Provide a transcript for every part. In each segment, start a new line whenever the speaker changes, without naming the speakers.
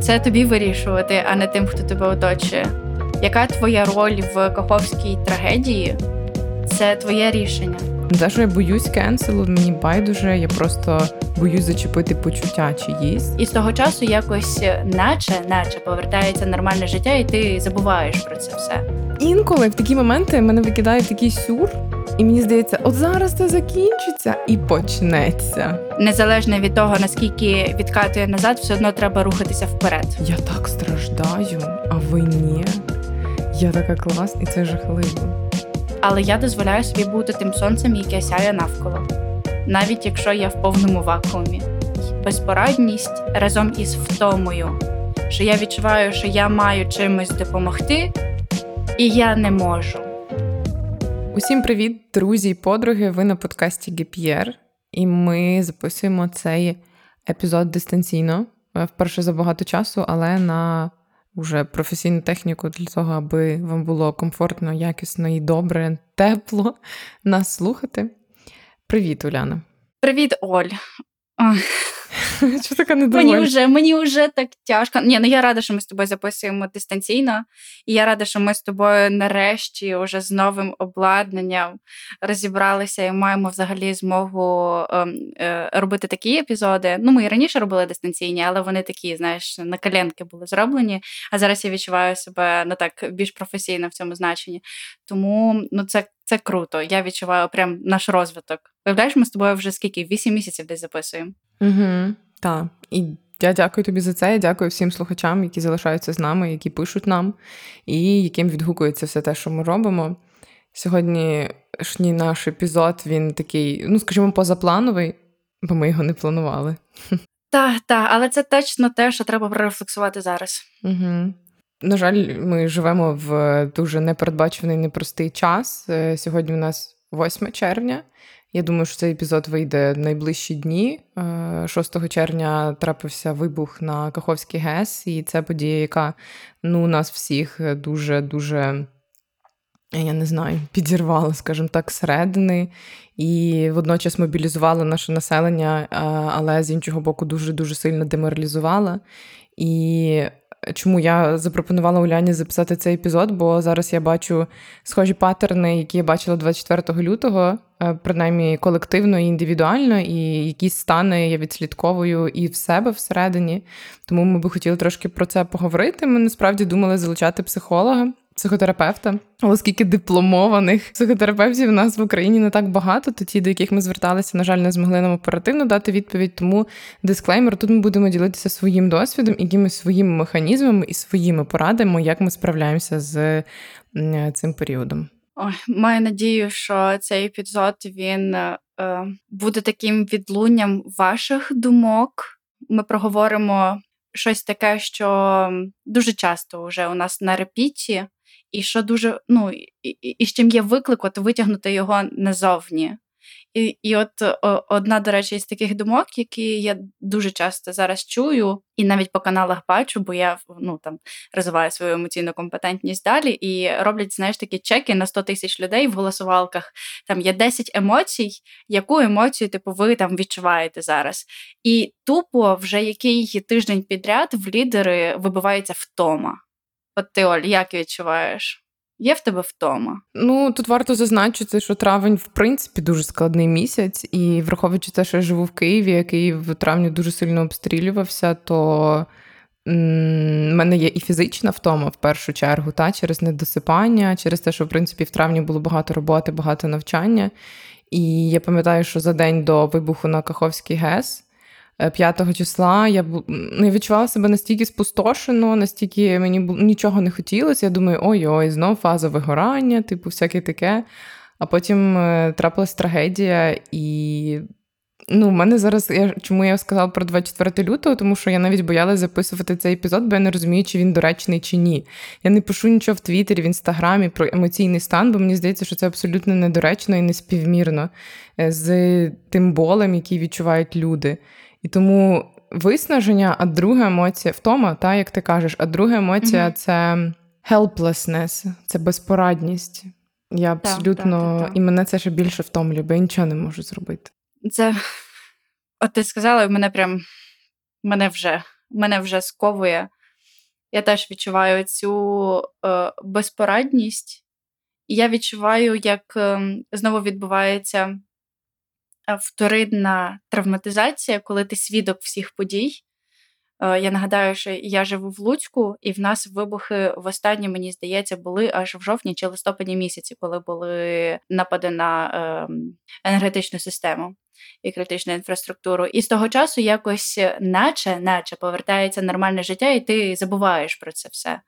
це тобі вирішувати, а не тим, хто тебе оточує. Яка твоя роль в Каховській трагедії? Це твоє рішення.
Те, що я боюсь кенселу, мені байдуже, я просто боюсь зачепити почуття чиїсь.
І з того часу якось, наче, наче повертається нормальне життя, і ти забуваєш про це все.
Інколи в такі моменти мене викидає такий сюр, і мені здається, от зараз це закінчиться і почнеться.
Незалежно від того, наскільки відкатує назад, все одно треба рухатися вперед.
Я так страждаю, а ви ні. Я така клас, і це жахливо.
Але я дозволяю собі бути тим сонцем, яке сяє навколо, навіть якщо я в повному вакуумі. Безпорадність разом із втомою, що я відчуваю, що я маю чимось допомогти, і я не можу.
Усім привіт, друзі і подруги. Ви на подкасті Гіп'єр, і ми записуємо цей епізод дистанційно вперше за багато часу, але на вже професійну техніку для того, аби вам було комфортно, якісно і добре, тепло нас слухати. Привіт, Уляна.
Привіт, Оль.
Що така недовольна?
Мені вже мені вже так тяжко. Ні, ну я рада, що ми з тобою записуємо дистанційно, і я рада, що ми з тобою нарешті вже з новим обладнанням розібралися і маємо взагалі змогу е, е, робити такі епізоди. Ну, ми і раніше робили дистанційні, але вони такі, знаєш, на коленки були зроблені. А зараз я відчуваю себе ну так більш професійно в цьому значенні. Тому ну це це круто. Я відчуваю прям наш розвиток. Виявляєш, ми з тобою вже скільки? Вісім місяців десь записуємо.
Угу, Так. І я дякую тобі за це. Я дякую всім слухачам, які залишаються з нами, які пишуть нам, і яким відгукується все те, що ми робимо. Сьогоднішній наш епізод він такий, ну скажімо, позаплановий, бо ми його не планували.
Так, так, але це точно те, що треба прорефлексувати зараз.
Угу. На жаль, ми живемо в дуже непередбачений, непростий час. Е, сьогодні у нас 8 червня. Я думаю, що цей епізод вийде в найближчі дні. 6 е, червня трапився вибух на Каховський ГЕС, і це подія, яка ну, нас всіх дуже-дуже. Я не знаю, підірвала, скажімо так, зсередини, і водночас мобілізувала наше населення, але з іншого боку, дуже дуже сильно деморалізувала. І чому я запропонувала Уляні записати цей епізод, бо зараз я бачу схожі паттерни, які я бачила 24 лютого, е, принаймні колективно і індивідуально, і якісь стани я відслідковую і в себе всередині. Тому ми би хотіли трошки про це поговорити. Ми насправді думали залучати психолога психотерапевта. Оскільки дипломованих психотерапевтів у нас в Україні не так багато, то ті, до яких ми зверталися, на жаль, не змогли нам оперативно дати відповідь. Тому дисклеймер тут ми будемо ділитися своїм досвідом, якимись своїми механізмами і своїми порадами, як ми справляємося з цим періодом.
Ой, Маю надію, що цей епізод він е, буде таким відлунням ваших думок. Ми проговоримо щось таке, що дуже часто вже у нас на репіті і що дуже ну і, і з чим є виклик, от витягнути його назовні. І і от одна, до речі, із таких думок, які я дуже часто зараз чую, і навіть по каналах бачу, бо я ну там розвиваю свою емоційну компетентність далі, і роблять, знаєш, такі чеки на 100 тисяч людей в голосувалках. Там є 10 емоцій, яку емоцію типу ви там відчуваєте зараз. І тупо вже який тиждень підряд в лідери вибивається втома. От ти Оль, як відчуваєш? Є в тебе втома?
Ну тут варто зазначити, що травень, в принципі, дуже складний місяць, і враховуючи те, що я живу в Києві, який в травні дуже сильно обстрілювався, то в мене є і фізична втома в першу чергу, та через недосипання, через те, що в принципі в травні було багато роботи, багато навчання. І я пам'ятаю, що за день до вибуху на Каховський ГЕС 5 е, числа я не відчувала себе настільки спустошено, настільки мені нічого не хотілося. Я думаю, ой-ой, знов фаза вигорання, типу, всяке таке. А потім е, трапилась трагедія, і ну, в мене зараз я чому я сказала про 24 лютого, тому що я навіть боялася записувати цей епізод, бо я не розумію, чи він доречний чи ні. Я не пишу нічого в Твіттері, в інстаграмі про емоційний стан, бо мені здається, що це абсолютно недоречно і неспівмірно е, з тим болем, який відчувають люди. І тому виснаження, а друга емоція втома, та як ти кажеш, а друга емоція mm-hmm. це helplessness, це безпорадність. Я абсолютно так, так, і мене це ще більше втомлює, бо я нічого не можу зробити.
Це, от ти сказала, в мене прям мене вже мене вже сковує. Я теж відчуваю цю е, безпорадність, і я відчуваю, як е, знову відбувається вторинна травматизація, коли ти свідок всіх подій. Е, я нагадаю, що я живу в Луцьку, і в нас вибухи в останні, мені здається, були аж в жовтні чи листопаді місяці, коли були напади на е, енергетичну систему і критичну інфраструктуру. І з того часу якось, наче, наче повертається нормальне життя, і ти забуваєш про це все.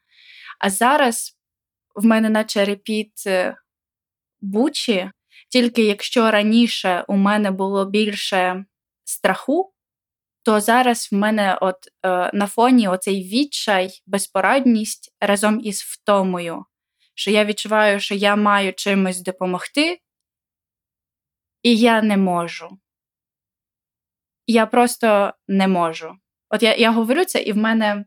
А зараз в мене, наче репіт е, бучі, тільки якщо раніше у мене було більше страху то зараз в мене от е, на фоні оцей відчай, безпорадність разом із втомою, що я відчуваю, що я маю чимось допомогти, і я не можу. Я просто не можу. От я я говорю це, і в мене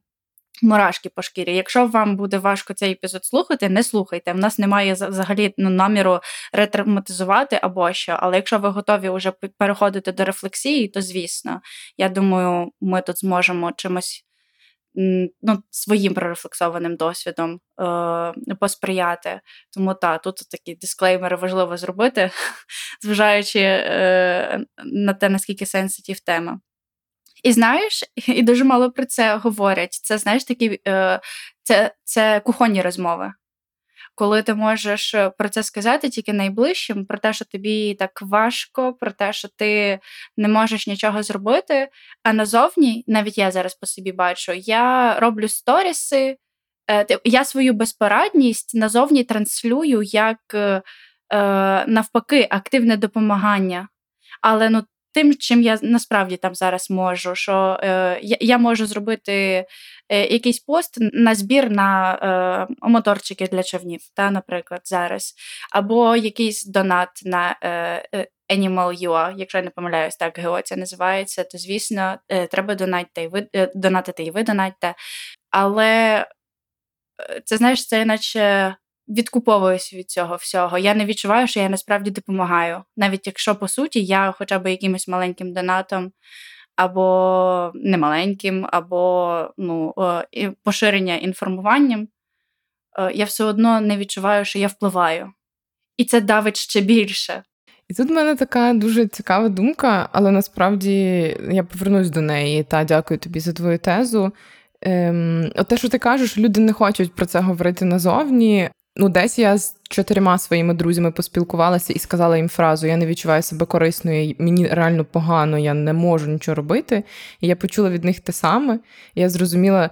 мурашки по шкірі. Якщо вам буде важко цей епізод слухати, не слухайте. В нас немає взагалі ну, наміру ретравматизувати або що. Але якщо ви готові вже переходити до рефлексії, то звісно, я думаю, ми тут зможемо чимось. Ну, Своїм прорефлексованим досвідом е, посприяти. Тому так, тут такі дисклеймери важливо зробити, зважаючи е, на те, наскільки сенситив тема. І знаєш, і дуже мало про це говорять. Це знаєш такі е, це, це кухонні розмови. Коли ти можеш е, про це сказати тільки найближчим, про те, що тобі так важко, про те, що ти не можеш нічого зробити. А назовні, навіть я зараз по собі бачу, я роблю сторіси, е, я свою безпорадність назовні транслюю як навпаки активне допомагання. Але ну тим, чим я насправді там зараз можу, що е, я, можу зробити е, якийсь пост на збір на е, моторчики для човнів, та, наприклад, зараз, або якийсь донат на е, е Animal UA, якщо я не помиляюсь, так ГО це називається, то звісно, е, треба донатити і ви донатити і ви донатьте. Але це знаєш, це наче відкуповуюсь від цього всього. Я не відчуваю, що я насправді допомагаю. Навіть якщо по суті я хоча б якимось маленьким донатом, або немаленьким, або ну, поширення інформуванням, е, я все одно не відчуваю, що я впливаю. І це давить ще більше.
І тут в мене така дуже цікава думка, але насправді я повернусь до неї та дякую тобі за твою тезу. Ем, От те, що ти кажеш, люди не хочуть про це говорити назовні, Ну, десь я з чотирма своїми друзями поспілкувалася і сказала їм фразу: Я не відчуваю себе корисною, мені реально погано, я не можу нічого робити. І я почула від них те саме. І я зрозуміла,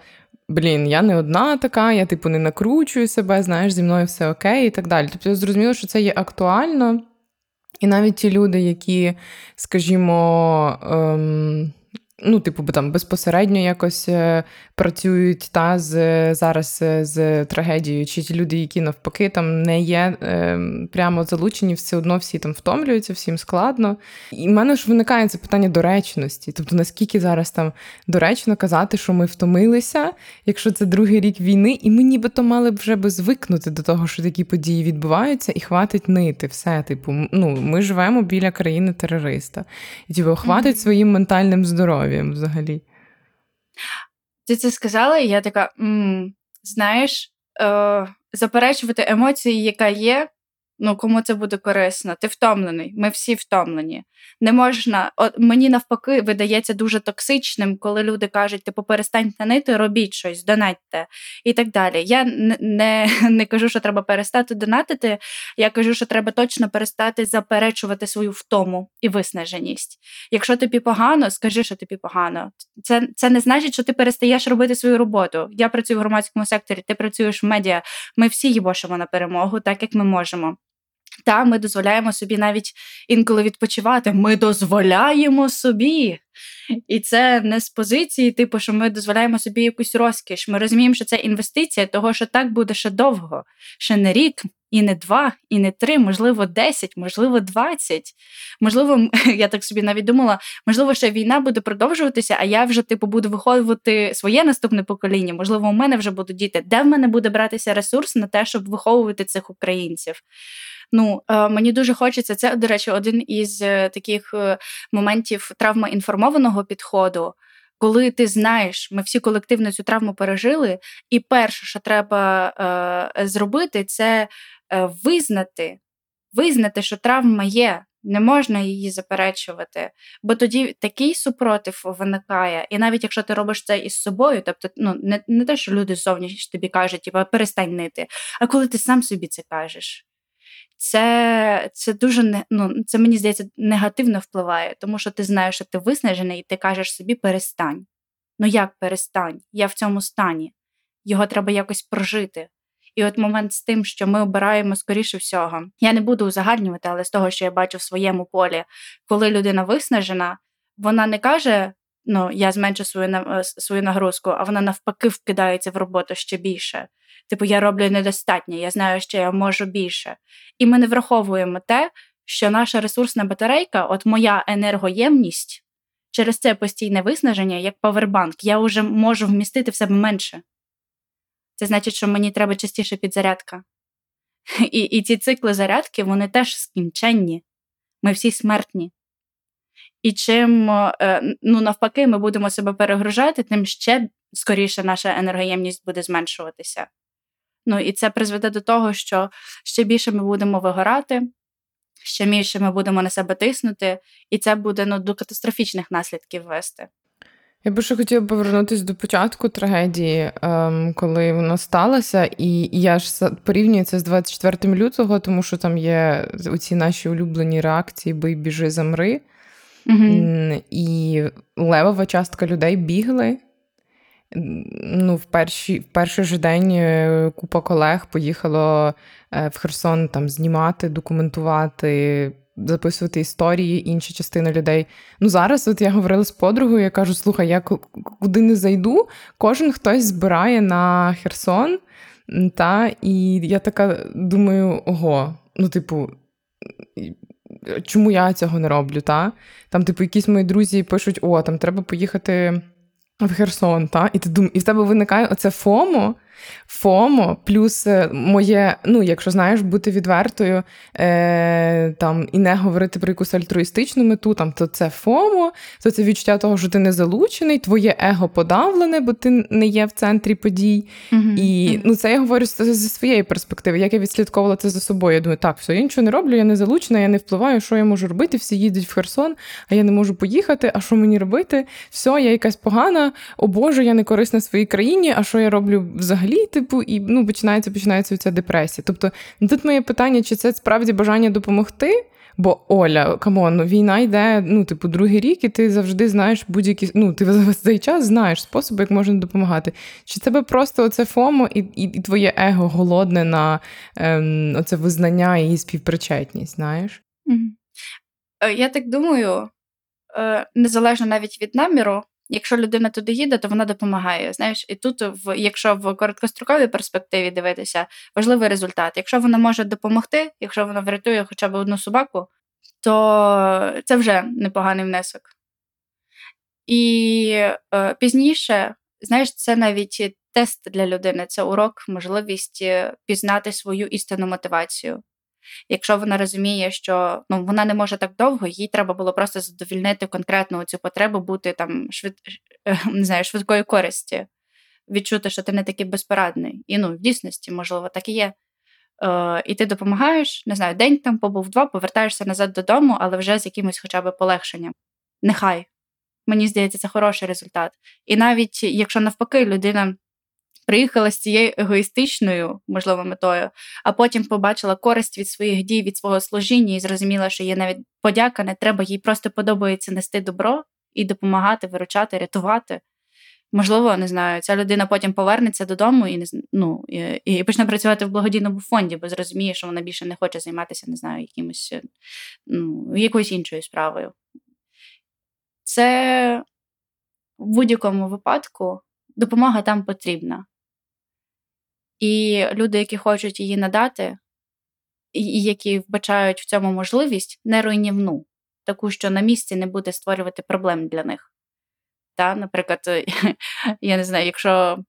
блін, я не одна така, я типу не накручую себе, знаєш, зі мною все окей, і так далі. Тобто я зрозуміла, що це є актуально. І навіть ті люди, які, скажімо, ем, ну, типу, там безпосередньо якось е, працюють та з зараз е, з трагедією, чи ті люди, які навпаки там не є е, прямо залучені, все одно всі там втомлюються, всім складно. І в мене ж виникає це питання доречності. Тобто, наскільки зараз там доречно казати, що ми втомилися, якщо це другий рік війни, і ми нібито мали б вже би звикнути до того, що такі події відбуваються, і хватить нити. Все, типу, ну ми живемо біля країни терориста, і типу, хватить mm-hmm. своїм ментальним здоров'ям взагалі.
Ти це сказала, і я така: знаєш, е, заперечувати емоції, яка є, Ну, кому це буде корисно? Ти втомлений, ми всі втомлені. Не можна, от мені навпаки видається дуже токсичним, коли люди кажуть, типу, перестаньте нити, робіть щось, донатьте і так далі. Я не, не, не кажу, що треба перестати донатити. Я кажу, що треба точно перестати заперечувати свою втому і виснаженість. Якщо тобі погано, скажи, що тобі погано. Це це не значить, що ти перестаєш робити свою роботу. Я працюю в громадському секторі, ти працюєш в медіа. Ми всі їбошимо на перемогу, так як ми можемо. Та ми дозволяємо собі навіть інколи відпочивати. Ми дозволяємо собі. І це не з позиції, типу, що ми дозволяємо собі якусь розкіш. Ми розуміємо, що це інвестиція, того що так буде ще довго, ще не рік, і не два, і не три, можливо, десять, можливо, двадцять. Можливо, я так собі навіть думала, можливо, ще війна буде продовжуватися, а я вже типу буду виховувати своє наступне покоління. Можливо, у мене вже будуть діти. Де в мене буде братися ресурс на те, щоб виховувати цих українців? Ну е, мені дуже хочеться. Це, до речі, один із е, таких е, моментів травмоінформованого підходу. коли ти знаєш, ми всі колективно цю травму пережили, і перше, що треба е, зробити, це визнати, визнати, що травма є. Не можна її заперечувати, бо тоді такий супротив виникає, і навіть якщо ти робиш це із собою, тобто ну не не те, що люди зовні тобі кажуть, типу, перестань нити, а коли ти сам собі це кажеш, це це дуже ну, це мені здається негативно впливає, тому що ти знаєш, що ти виснажений, і ти кажеш собі перестань. Ну як перестань? Я в цьому стані, його треба якось прожити. І от момент з тим, що ми обираємо скоріше всього, я не буду узагальнювати, але з того, що я бачу в своєму полі, коли людина виснажена, вона не каже: ну я зменшу свою е, свою нагрузку, а вона навпаки вкидається в роботу ще більше. Типу, я роблю недостатньо, я знаю, що я можу більше. І ми не враховуємо те, що наша ресурсна батарейка, от моя енергоємність, через це постійне виснаження, як павербанк, я вже можу вмістити в себе менше. Це значить, що мені треба частіше підзарядка. І і ці цикли зарядки, вони теж скінченні. Ми всі смертні. І чим е, ну, навпаки, ми будемо себе перегружати, тим ще скоріше наша енергоємність буде зменшуватися. Ну і це призведе до того, що ще більше ми будемо вигорати, ще більше ми будемо на себе тиснути, і це буде ну, до катастрофічних наслідків вести.
Я би ще хотіла повернутися до початку трагедії, ем, коли воно сталося, і я ж порівнюю це з 24 лютого, тому що там є оці наші улюблені реакції Бий, біжи, замри. І левова частка людей бігли. Ну, В перші, в перший же день е, купа колег поїхало е, в Херсон там знімати, документувати, записувати історії, інші частини людей. Ну, зараз от я говорила з подругою, я кажу: слухай, я куди не зайду, кожен хтось збирає на Херсон. Та, І я така думаю, ого, ну, типу, чому я цього не роблю? Та? Там, типу, якісь мої друзі пишуть: о, там треба поїхати в Херсон, та? і ти дум... і в тебе виникає оце FOMO, FOMO, плюс е, моє, ну, якщо знаєш, бути відвертою е, там, і не говорити про якусь альтруїстичну мету, там, то це FOMO, то це відчуття того, що ти не залучений, твоє его подавлене, бо ти не є в центрі подій. Mm-hmm. І ну, це я говорю зі своєї перспективи. Як я відслідковувала це за собою. Я думаю, так, все, я нічого не роблю, я не залучена, я не впливаю, що я можу робити. Всі їдуть в Херсон, а я не можу поїхати. А що мені робити? Все, я якась погана, о Боже, я не корисна своїй країні, а що я роблю взагалі? Взагалі, типу, і ну, починається починається ця депресія. Тобто, ну, тут моє питання, чи це справді бажання допомогти? Бо Оля, come on, ну, війна йде, ну, типу, другий рік, і ти завжди знаєш будь-які, ну, ти за цей час знаєш способи, як можна допомагати. Чи тебе просто оце FOMO і і, і твоє его голодне на ем, оце визнання і співпричетність, знаєш?
Е, я так думаю, е, незалежно навіть від наміру, Якщо людина туди їде, то вона допомагає. Знаєш, і тут, в якщо в короткостроковій перспективі дивитися, важливий результат. Якщо вона може допомогти, якщо вона врятує хоча б одну собаку, то це вже непоганий внесок. І е, пізніше, знаєш, це навіть тест для людини, це урок, можливість е, пізнати свою істинну мотивацію. Якщо вона розуміє, що ну вона не може так довго, їй треба було просто задовільнити конкретну цю потребу, бути там швид... Е, не знаю, швидкої користі, відчути, що ти не такий безпорадний. І ну, в дійсності, можливо, так і є. Е, І ти допомагаєш, не знаю, день там побув два, повертаєшся назад додому, але вже з якимось хоча б полегшенням. Нехай. Мені здається, це хороший результат. І навіть якщо навпаки людина приїхала з цією егоїстичною, можливо, метою, а потім побачила користь від своїх дій, від свого служіння і зрозуміла, що є навіть подяка, не треба, їй просто подобається нести добро і допомагати, виручати, рятувати. Можливо, не знаю, ця людина потім повернеться додому і не ну, і, і почне працювати в благодійному фонді, бо зрозуміє, що вона більше не хоче займатися, не знаю, якимось ну, якоюсь іншою справою. Це в будь-якому випадку допомога там потрібна. І люди, які хочуть її надати, і які вбачають в цьому можливість, не руйнівну, таку, що на місці не буде створювати проблем для них. Та, Наприклад, я не знаю, якщо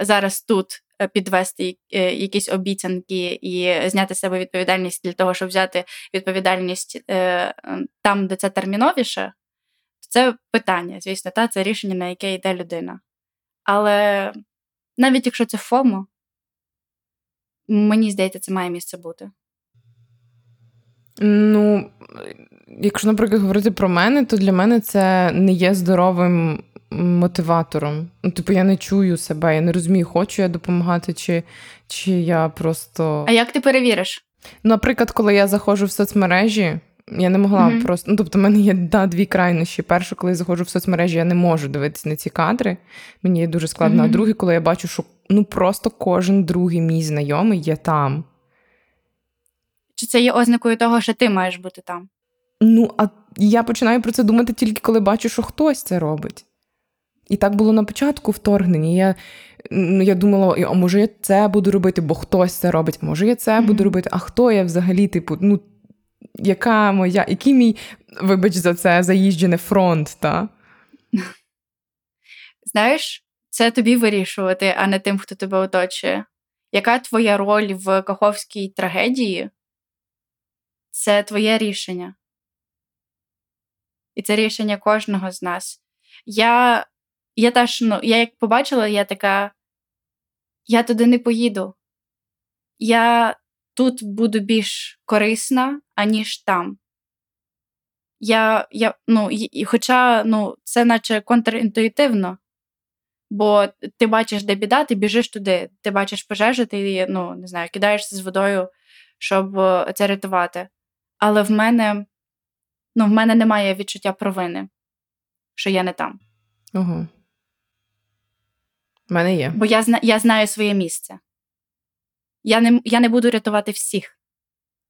зараз тут е, підвести е, якісь обіцянки і зняти з себе відповідальність для того, щоб взяти відповідальність е, там, де це терміновіше, Це питання, звісно, та це рішення, на яке йде людина. Але навіть якщо це FOMO, мені здається, це має місце бути.
Ну, якщо, наприклад, говорити про мене, то для мене це не є здоровим мотиватором. Ну, типу, я не чую себе, я не розумію, хочу я допомагати, чи чи я просто.
А як ти перевіриш?
Наприклад, коли я заходжу в соцмережі, я не могла mm-hmm. просто. Ну, тобто, в мене є да, дві крайнощі. Перше, коли я заходжу в соцмережі, я не можу дивитися на ці кадри. Мені є дуже складно. Mm-hmm. А друге, коли я бачу, що ну просто кожен другий мій знайомий є там.
Чи це є ознакою того, що ти маєш бути там?
Ну, а я починаю про це думати тільки коли бачу, що хтось це робить. І так було на початку вторгнення. Я ну, я думала, а може я це буду робити, бо хтось це робить, може я це mm-hmm. буду робити, а хто я взагалі, типу, ну, яка моя, який мій, вибач, за це заїжджений фронт, та?
Знаєш, це тобі вирішувати, а не тим, хто тебе оточує. Яка твоя роль в Каховській трагедії? Це твоє рішення. І це рішення кожного з нас. Я я теж, ну, я як побачила, я така: я туди не поїду. Я тут буду більш корисна, аніж там. Я, я, ну, і, Хоча ну, це наче контрінтуїтивно, бо ти бачиш, де біда, ти біжиш туди, ти бачиш пожежу, ти ну, не знаю, кидаєшся з водою, щоб е, це рятувати. Але в мене ну, в мене немає відчуття провини, що я не там.
Ого. В мене є.
Бо я я знаю своє місце. Я не, Я не буду рятувати всіх.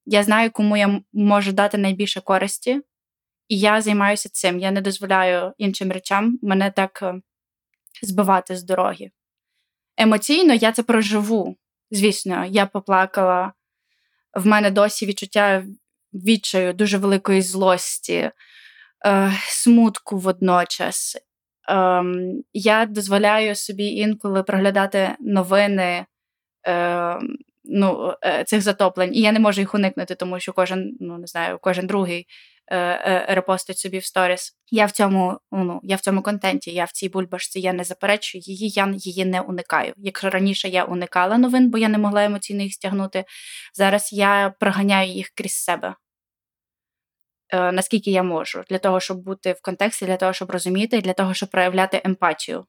Я знаю, кому я можу дати найбільше користі, і я займаюся цим. Я не дозволяю іншим речам мене так е, збивати з дороги. Емоційно я це проживу. Звісно, я поплакала. В мене досі відчуття відчаю, дуже великої злості, е, смутку водночас. Е, Я дозволяю собі інколи проглядати новини. Е, ну, е, цих затоплень, і я не можу їх уникнути, тому що кожен, ну не знаю, кожен другий е, репостить собі в сторіс. Я в цьому ну, я в цьому контенті, я в цій бульбашці, я не заперечую її, я її не уникаю. Якщо раніше я уникала новин, бо я не могла емоційно їх стягнути, зараз я проганяю їх крізь себе. Наскільки я можу, для того, щоб бути в контексті, для того, щоб розуміти, для того, щоб проявляти емпатію.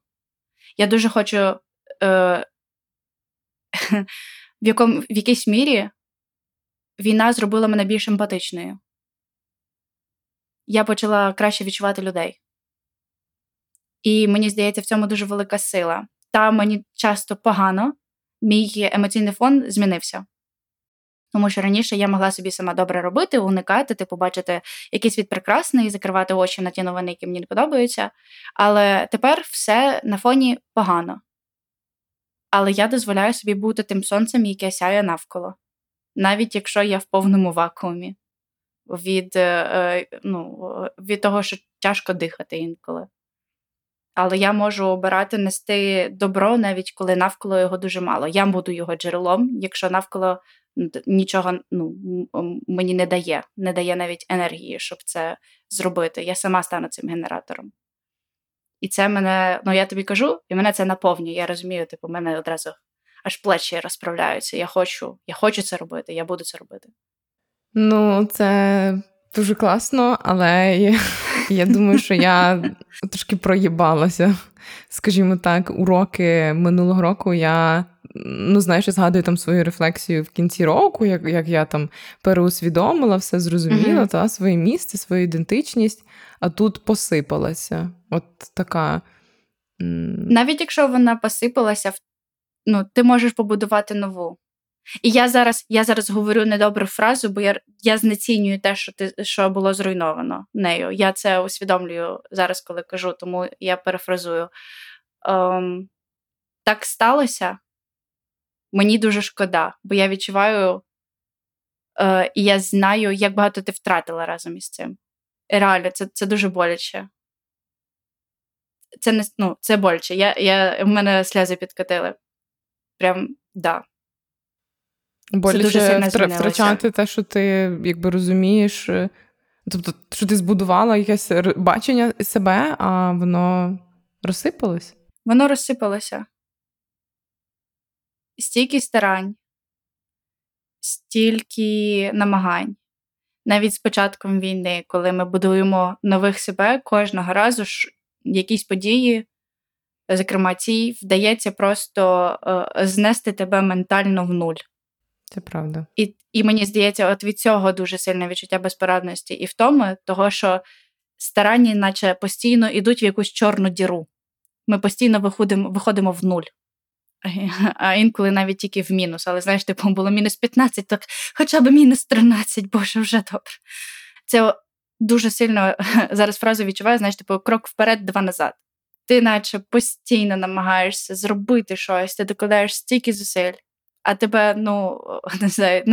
Я дуже хочу е, в якому, в якійсь мірі війна зробила мене більш емпатичною. Я почала краще відчувати людей. І мені здається, в цьому дуже велика сила. Та мені часто погано, мій емоційний фон змінився. Тому що раніше я могла собі сама добре робити, уникати, типу, бачити якийсь світ прекрасний, закривати очі на ті новини, які мені не подобаються. Але тепер все на фоні погано але я дозволяю собі бути тим сонцем, яке сяє навколо, навіть якщо я в повному вакуумі, від е, е, ну, від того, що тяжко дихати інколи. Але я можу обирати нести добро, навіть коли навколо його дуже мало. Я буду його джерелом, якщо навколо нічого ну, мені не дає, не дає навіть енергії, щоб це зробити. Я сама стану цим генератором. І це мене, ну я тобі кажу, і мене це наповнює. Я розумію, типу, мене одразу аж плечі розправляються. Я хочу, я хочу це робити, я буду це робити.
Ну, це дуже класно, але я, я думаю, що я трошки проїбалася. Скажімо так, уроки минулого року я. Ну, знаєш, я згадую там свою рефлексію в кінці року, як як я там переусвідомила, все зрозуміла, mm-hmm. та своє місце, свою ідентичність а тут посипалася. От така.
Навіть якщо вона посипалася, ну, ти можеш побудувати нову. І я зараз я зараз говорю недобру фразу, бо я я знецінюю те, що ти що було зруйновано нею. Я це усвідомлюю зараз, коли кажу, тому я перефразую. Ем, Так сталося. Мені дуже шкода, бо я відчуваю е, і я знаю, як багато ти втратила разом із цим. Реально, це це дуже боляче. Це не ну, це боляче. Я, я, В мене сльози підкатили. Прям да.
Боляче це дуже сильно втрачати те, що ти якби розумієш, е, Тобто, що ти збудувала якесь бачення себе, а воно розсипалось?
Воно розсипалося. Стільки старань, стільки намагань. Навіть з початком війни, коли ми будуємо нових себе, кожного разу ж якісь події, зокрема, цій, вдається просто е, знести тебе ментально в нуль.
Це правда.
І і мені здається, от від цього дуже сильне відчуття безпорадності і втоми, того, що старання, наче постійно йдуть в якусь чорну діру. Ми постійно виходимо виходимо в нуль. А інколи навіть тільки в мінус. Але знаєш, типу, було мінус 15, так хоча б мінус 13, боже, вже добре. Це дуже сильно зараз фразу відчуваю, знаєш, типу, крок вперед, два назад. Ти, наче постійно намагаєшся зробити щось, ти докладаєш стільки зусиль, а тебе, ну, не знаю,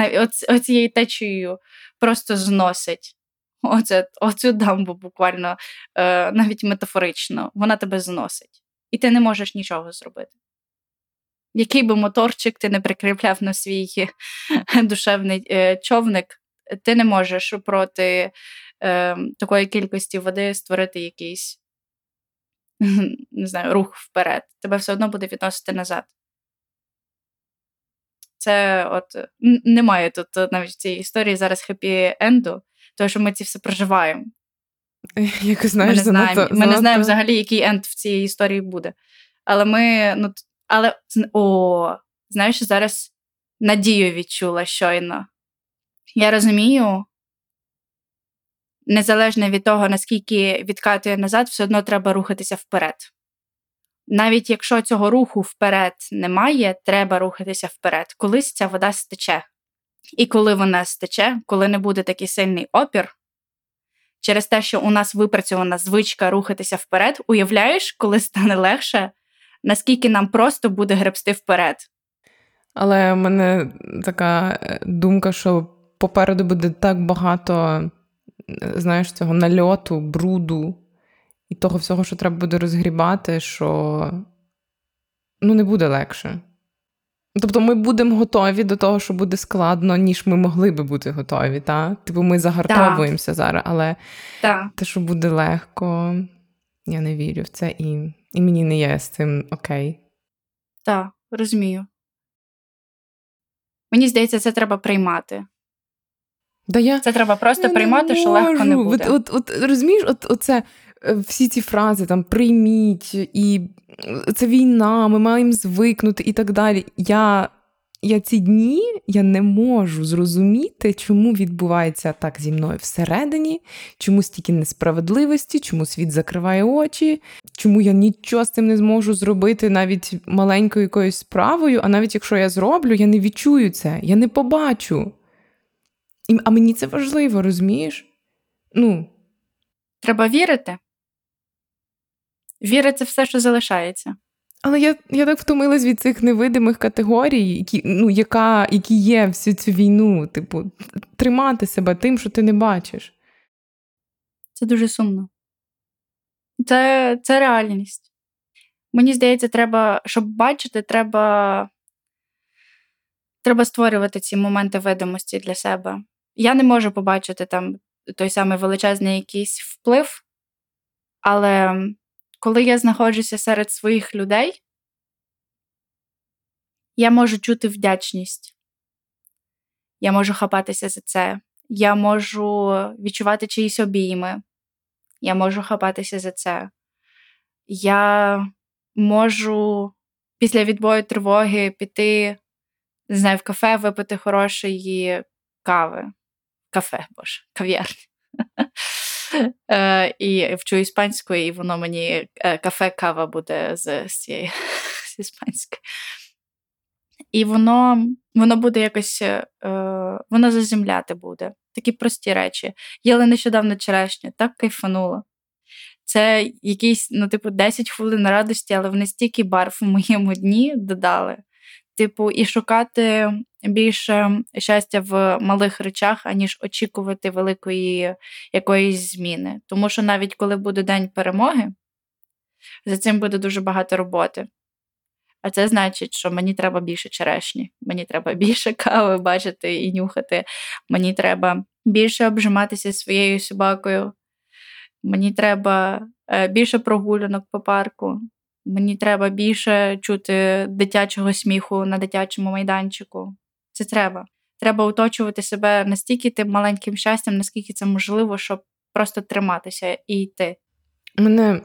оцією течією просто зносить. Оце, Оцю дамбу буквально, е, навіть метафорично, вона тебе зносить. І ти не можеш нічого зробити. Який би моторчик ти не прикріпляв на свій душевний е, човник, ти не можеш проти е, такої кількості води створити якийсь не знаю, рух вперед. Тебе все одно буде відносити назад. Це от немає тут навіть в цій історії зараз хеппі-енду, тому що ми ці все проживаємо.
Як знаєш,
Ми не знаємо занадто, ми не знаємо взагалі, який енд в цій історії буде. Але ми, ну, але о, знаєш, зараз надію відчула щойно. Я розумію, незалежно від того, наскільки відкатує назад, все одно треба рухатися вперед. Навіть якщо цього руху вперед немає, треба рухатися вперед. Колись ця вода стече. І коли вона стече, коли не буде такий сильний опір, через те, що у нас випрацьована звичка рухатися вперед, уявляєш, коли стане легше, наскільки нам просто буде гребсти вперед.
Але в мене така е, думка, що попереду буде так багато, е, знаєш, цього нальоту, бруду і того всього, що треба буде розгрібати, що ну, не буде легше. Тобто ми будемо готові до того, що буде складно, ніж ми могли би бути готові. Та? Типу, ми загартовуємося так. зараз, але так. те, що буде легко, я не вірю в це, і і мені не є з цим окей.
Так, розумію. Мені здається, це треба приймати.
Да я...
Це треба просто я приймати, що легко не буде.
От, от, от Розумієш, от, оце, е, всі ці фрази там прийміть, і це війна, ми маємо звикнути і так далі. Я я ці дні я не можу зрозуміти, чому відбувається так зі мною всередині, чому стільки несправедливості, чому світ закриває очі, чому я нічого з цим не зможу зробити навіть маленькою якоюсь справою, а навіть якщо я зроблю, я не відчую це, я не побачу. А мені це важливо, розумієш? Ну.
Треба вірити. Віра це все, що залишається.
Але я я так втомилась від цих невидимих категорій, які ну, яка, які є всю цю війну, типу, тримати себе тим, що ти не бачиш.
Це дуже сумно. Це це реальність. Мені здається, треба, щоб бачити, треба треба створювати ці моменти видимості для себе. Я не можу побачити там той самий величезний якийсь вплив, але коли я знаходжуся серед своїх людей, я можу чути вдячність. Я можу хапатися за це. Я можу відчувати чиїсь обійми. Я можу хапатися за це. Я можу після відбою тривоги піти, не знаю, в кафе, випити хорошої кави. Кафе, боже, кав'ярні. Е, і вчу іспанською, і воно мені е, кафе, кава буде з цієї з іспанської. І воно воно буде якось, е, воно заземляти буде. Такі прості речі. Їла нещодавно черешню, так кайфануло. Це якісь, ну, типу, 10 хвилин радості, але вони стільки барв у моєму дні додали. Типу, і шукати більше щастя в малих речах, аніж очікувати великої якоїсь зміни. Тому що навіть коли буде день перемоги, за цим буде дуже багато роботи. А це значить, що мені треба більше черешні, мені треба більше кави бачити і нюхати. Мені треба більше обжиматися своєю собакою. Мені треба е, більше прогулянок по парку. Мені треба більше чути дитячого сміху на дитячому майданчику. Це треба. Треба оточувати себе настільки тим маленьким щастям, наскільки це можливо, щоб просто триматися і йти.
Мене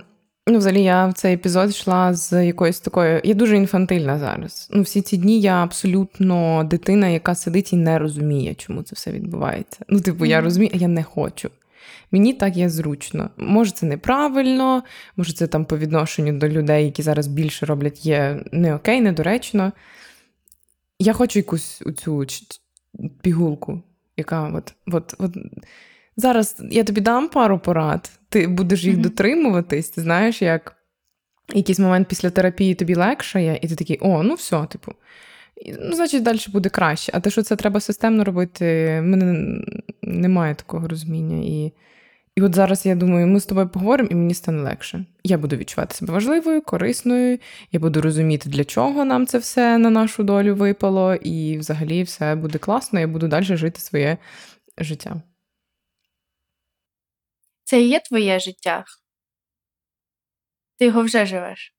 Ну, взагалі, я в цей епізод йшла з якоюсь такою. Я дуже інфантильна зараз. Ну, всі ці дні я абсолютно дитина, яка сидить і не розуміє, чому це все відбувається. Ну, типу, я розумію, а я не хочу. Мені так є зручно. Може, це неправильно, може, це там по відношенню до людей, які зараз більше роблять, є не окей, недоречно. Я хочу якусь цю пігулку, яка от, от, от Зараз я тобі дам пару порад, ти будеш їх mm-hmm. дотримуватись, ти знаєш, як якийсь момент після терапії тобі легшає, і ти такий, о, ну все, типу. Ну, значить, далі буде краще. А те, що це треба системно робити, в мене немає такого розуміння. І і от зараз я думаю, ми з тобою поговоримо, і мені стане легше. Я буду відчувати себе важливою, корисною, я буду розуміти, для чого нам це все на нашу долю випало, і взагалі все буде класно, я буду далі жити своє життя.
Це і є твоє життя. Ти його вже живеш.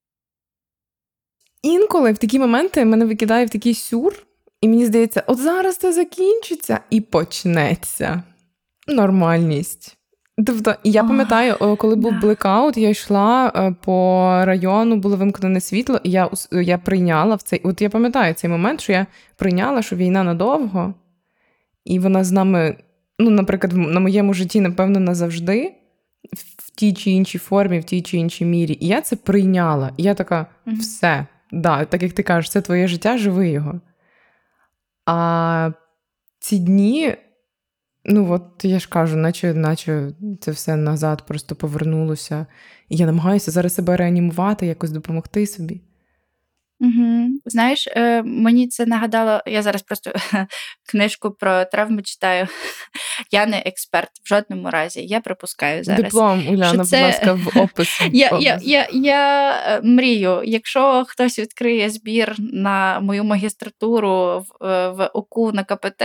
Інколи в такі моменти мене викидає в такий сюр, і мені здається, от зараз це закінчиться і почнеться нормальність. Тобто, я пам'ятаю, коли був блекаут, я йшла е, по району, було вимкнене світло, і я я прийняла в цей. От я пам'ятаю цей момент, що я прийняла, що війна надовго, і вона з нами, ну, наприклад, на моєму житті, напевно, назавжди в тій чи іншій формі, в тій чи іншій мірі. І я це прийняла. І я така, все, да, так як ти кажеш, це твоє життя, живи його. А ці дні, ну от я ж кажу, наче наче це все назад просто повернулося. І я намагаюся зараз себе реанімувати, якось допомогти собі.
Угу. Знаєш, е, мені це нагадало, я зараз просто книжку про травми читаю. Я не експерт в жодному разі. Я припускаю зараз.
Диплом, Уляна, це... будь ласка, в опис.
Я я, я, я е, мрію, якщо хтось відкриє збір на мою магістратуру в, е, в ОКУ на КПТ.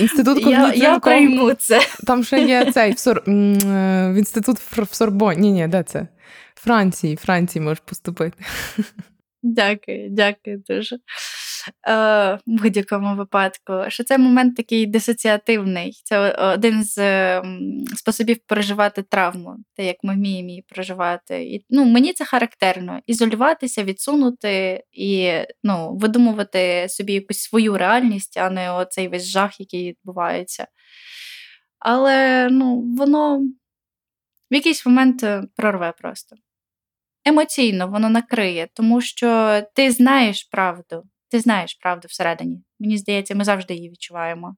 Інститут
я, я прийму це.
Там ще є цей в, Сор... в інститут в Сорбоні. Ні, ні, де це? Франції, Франції можеш поступити.
Дякую, дякую дуже. Е, В будь-якому випадку. Що це момент такий дисоціативний. Це один з способів переживати травму, те, як ми вміємо її проживати. І, ну, Мені це характерно: ізолюватися, відсунути і ну, видумувати собі якусь свою реальність, а не оцей весь жах, який відбувається. Але ну, воно в якийсь момент е, прорве просто емоційно воно накриє, тому що ти знаєш правду, ти знаєш правду всередині. Мені здається, ми завжди її відчуваємо.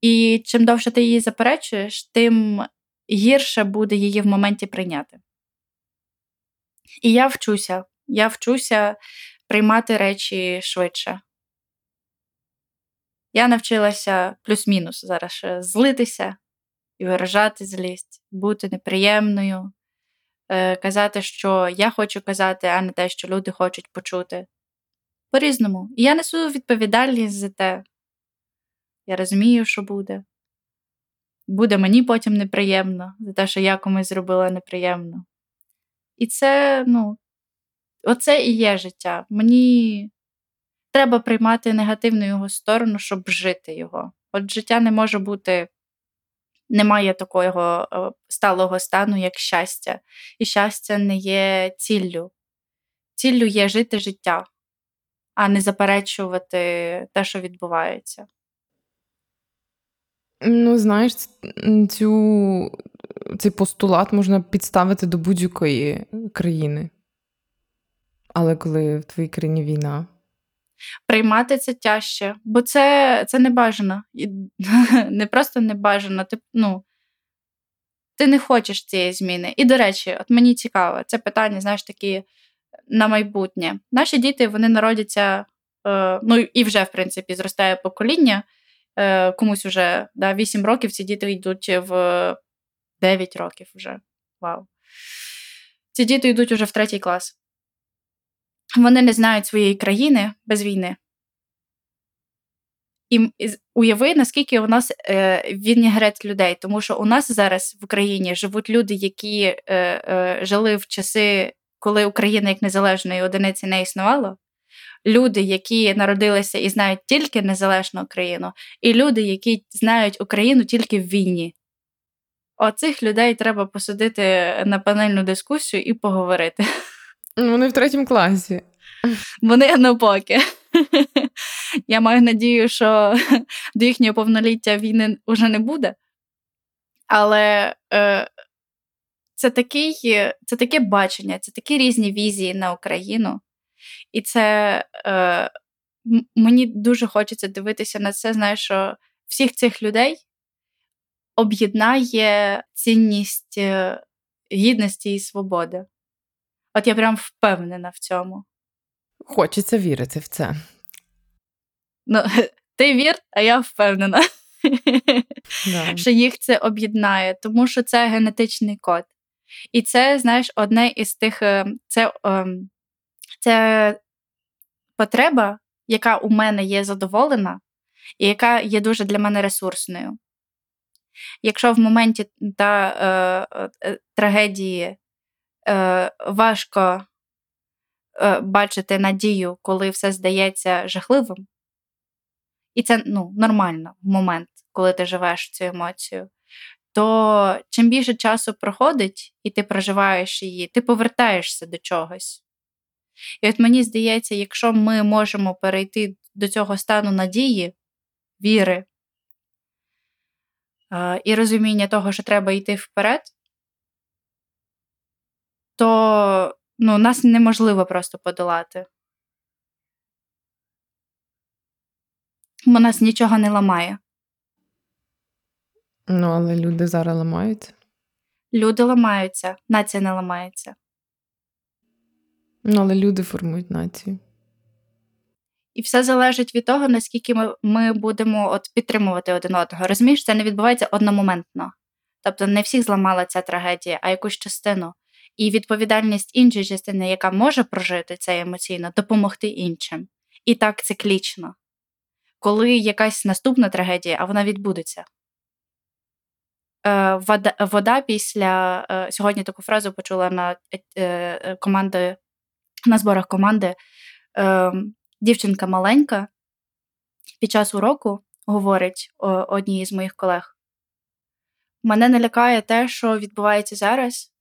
І чим довше ти її заперечуєш, тим гірше буде її в моменті прийняти. І я вчуся, я вчуся приймати речі швидше. Я навчилася плюс-мінус зараз злитися і виражати злість, бути неприємною, Е, казати, що я хочу казати, а не те, що люди хочуть почути. По-різному. І я несу відповідальність за те. Я розумію, що буде. Буде мені потім неприємно за те, що я комусь зробила неприємно. І це, ну, оце і є життя. Мені треба приймати негативну його сторону, щоб жити його. От життя не може бути немає такого е, сталого стану, як щастя. І щастя не є ціллю. Ціллю є жити життя, а не заперечувати те, що відбувається.
Ну, знаєш, цю, цей постулат можна підставити до будь-якої країни. Але коли в твоїй країні війна,
приймати це тяжче, бо це це не бажано. Не просто не бажано. Ти, ну, ти не хочеш цієї зміни. І, до речі, от мені цікаво, це питання, знаєш, такі на майбутнє. Наші діти вони народяться, е, ну і вже, в принципі, зростає покоління. Е, Комусь вже да, 8 років ці діти йдуть в 9 років вже. Вау. Ці діти йдуть уже в третій клас. Вони не знають своєї країни без війни. І уяви, наскільки у нас е, вінігрет людей, тому що у нас зараз в Україні живуть люди, які е, е, жили в часи, коли Україна як незалежної одиниці не існувало. Люди, які народилися і знають тільки незалежну Україну, і люди, які знають Україну тільки в війні. Оцих людей треба посадити на панельну дискусію і поговорити.
Ну, вони в третьому класі.
Вони на поки. Я маю надію, що до їхнього повноліття війни вже не буде. Але е, це такий, це таке бачення, це такі різні візії на Україну. І це е, мені дуже хочеться дивитися на це, знаєш, що всіх цих людей об'єднає цінність е, гідності і свободи. От я прям впевнена в цьому.
Хочеться вірити в це.
Ну, Ти вір, а я впевнена, да. що їх це об'єднає, тому що це генетичний код. І це, знаєш, одне із тих е, це, ем, це потреба, яка у мене є задоволена, і яка є дуже для мене ресурсною. Якщо в моменті та е, е, трагедії е, важко е, бачити надію, коли все здається жахливим, і це ну, нормально в момент, коли ти живеш цю емоцію, то чим більше часу проходить, і ти проживаєш її, ти повертаєшся до чогось. І от мені здається, якщо ми можемо перейти до цього стану надії, віри е, і розуміння того, що треба йти вперед, то ну, нас неможливо просто подолати. Бо нас нічого не ламає.
Ну, але люди зараз ламаються.
Люди ламаються, нація не ламається.
Ну, але люди формують націю.
І все залежить від того, наскільки ми ми будемо от підтримувати один одного. Розумієш, це не відбувається одномоментно. Тобто не всіх зламала ця трагедія, а якусь частину. І відповідальність іншої частини, яка може прожити це емоційно, допомогти іншим. І так циклічно. Коли якась наступна трагедія, а вона відбудеться. Е, вода, вода після е, сьогодні таку фразу почула на е, команди, на зборах команди. Дівчинка маленька під час уроку говорить одній з моїх колег: мене не лякає те, що відбувається зараз.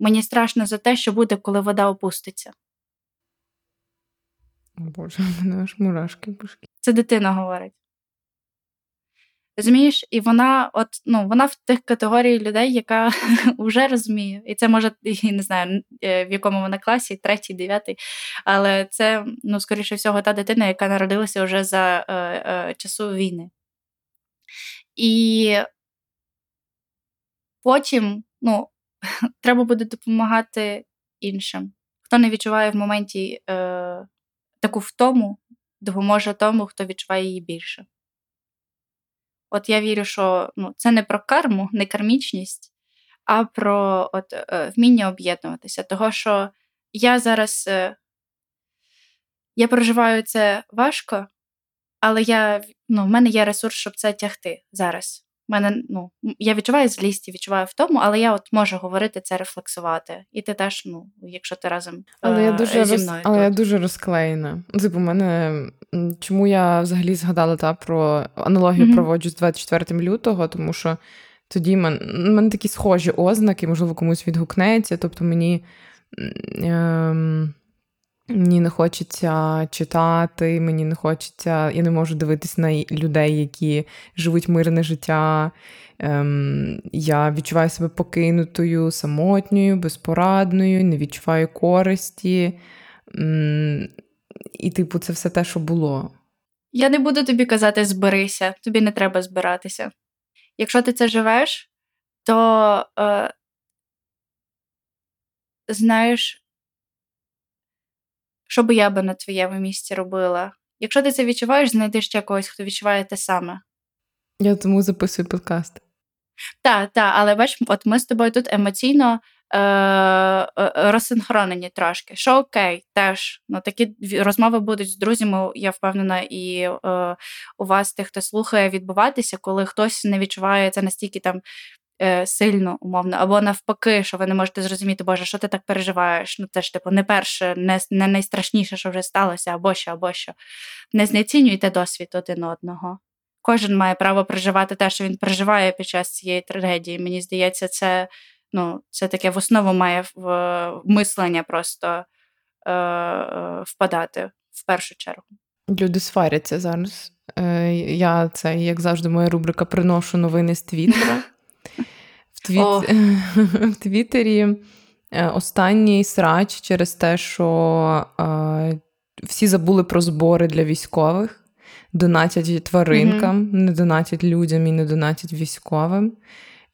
Мені страшно за те, що буде, коли вода опуститься.
Боже, мене аж мурашки пушки.
Це дитина говорить. Розумієш, і вона от, ну, вона в тих категорії людей, яка вже розуміє. І це може, і не знаю, е, в якому вона класі, третій, дев'ятий. Але це, ну, скоріше всього, та дитина, яка народилася вже за е, е, часу війни. І потім, ну, треба буде допомагати іншим. Хто не відчуває в моменті е, таку втому, допоможе тому, хто відчуває її більше. От я вірю, що ну, це не про карму, не кармічність, а про от, е, вміння об'єднуватися. Того, що я зараз е, я проживаю це важко, але я, ну, в мене є ресурс, щоб це тягти зараз мене, ну, я відчуваю злість відчуваю втому, але я от можу говорити це, рефлексувати. І ти теж, ну, якщо ти разом
але я дуже зі мною. Роз... Але я дуже розклеєна. Типу, мене чому я взагалі згадала та про аналогію mm-hmm. проводжу з 24 лютого, тому що тоді мен... мене такі схожі ознаки, можливо, комусь відгукнеться. Тобто мені. Ем... Мені не хочеться читати, мені не хочеться, я не можу дивитись на людей, які живуть мирне життя. Ем, Я відчуваю себе покинутою, самотньою, безпорадною, не відчуваю користі. Ем, і, типу, це все те, що було.
Я не буду тобі казати, зберися, тобі не треба збиратися. Якщо ти це живеш, то е, знаєш. Що би я би на твоєму місці робила? Якщо ти це відчуваєш, знайди ще когось, хто відчуває те саме.
Я тому записую подкаст.
Так, так, але бач, от ми з тобою тут емоційно е, е, розсинхронені трошки. Що окей, теж ну, такі розмови будуть з друзями, я впевнена, і е, у вас, тих, хто слухає, відбуватися, коли хтось не відчуває це настільки там. Е, сильно умовно, або навпаки, що ви не можете зрозуміти, Боже, що ти так переживаєш? Ну це ж типу не перше, не не найстрашніше, що вже сталося, або що, або що. Не знецінюйте досвід один одного. Кожен має право переживати те, що він переживає під час цієї трагедії. Мені здається, це ну, це таке в основу має в мислення просто е, е, впадати в першу чергу.
Люди сваряться зараз. Е, Я це, як завжди, моя рубрика приношу новини з Твіттера. В, твіт... в Твіттері е, останній срач через те, що е, всі забули про збори для військових, донатять тваринкам, mm-hmm. не донатять людям і не донатять військовим.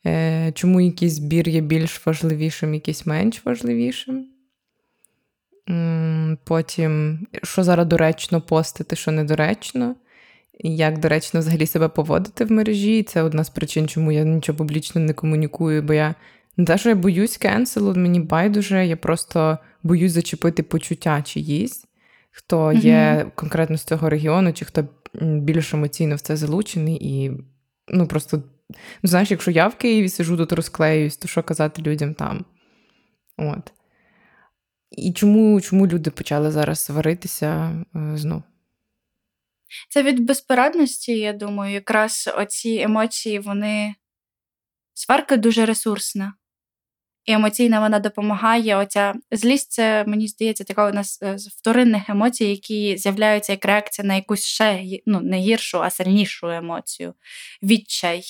Е, чому якийсь збір є більш важливішим, якийсь менш важливішим. Потім, що зараз доречно постити, що недоречно, як доречно взагалі себе поводити в мережі. Це одна з причин, чому я нічого публічно не комунікую, бо я не те, що я боюсь кенселу, мені байдуже, я просто боюсь зачепити почуття чиїсь, хто є mm-hmm. конкретно з цього регіону, чи хто більш емоційно в це залучений, і ну просто Ну, знаєш, якщо я в Києві сижу тут розклеюсь, то що казати людям там? От. І чому чому люди почали зараз сваритися е, знов?
Це від безпорадності, я думаю, якраз оці емоції, вони. Сварка дуже ресурсна. І емоційна вона допомагає. Оця злість, це, мені здається, така нас з вторинних емоцій, які з'являються як реакція на якусь ще ну, не гіршу, а сильнішу емоцію. Відчай,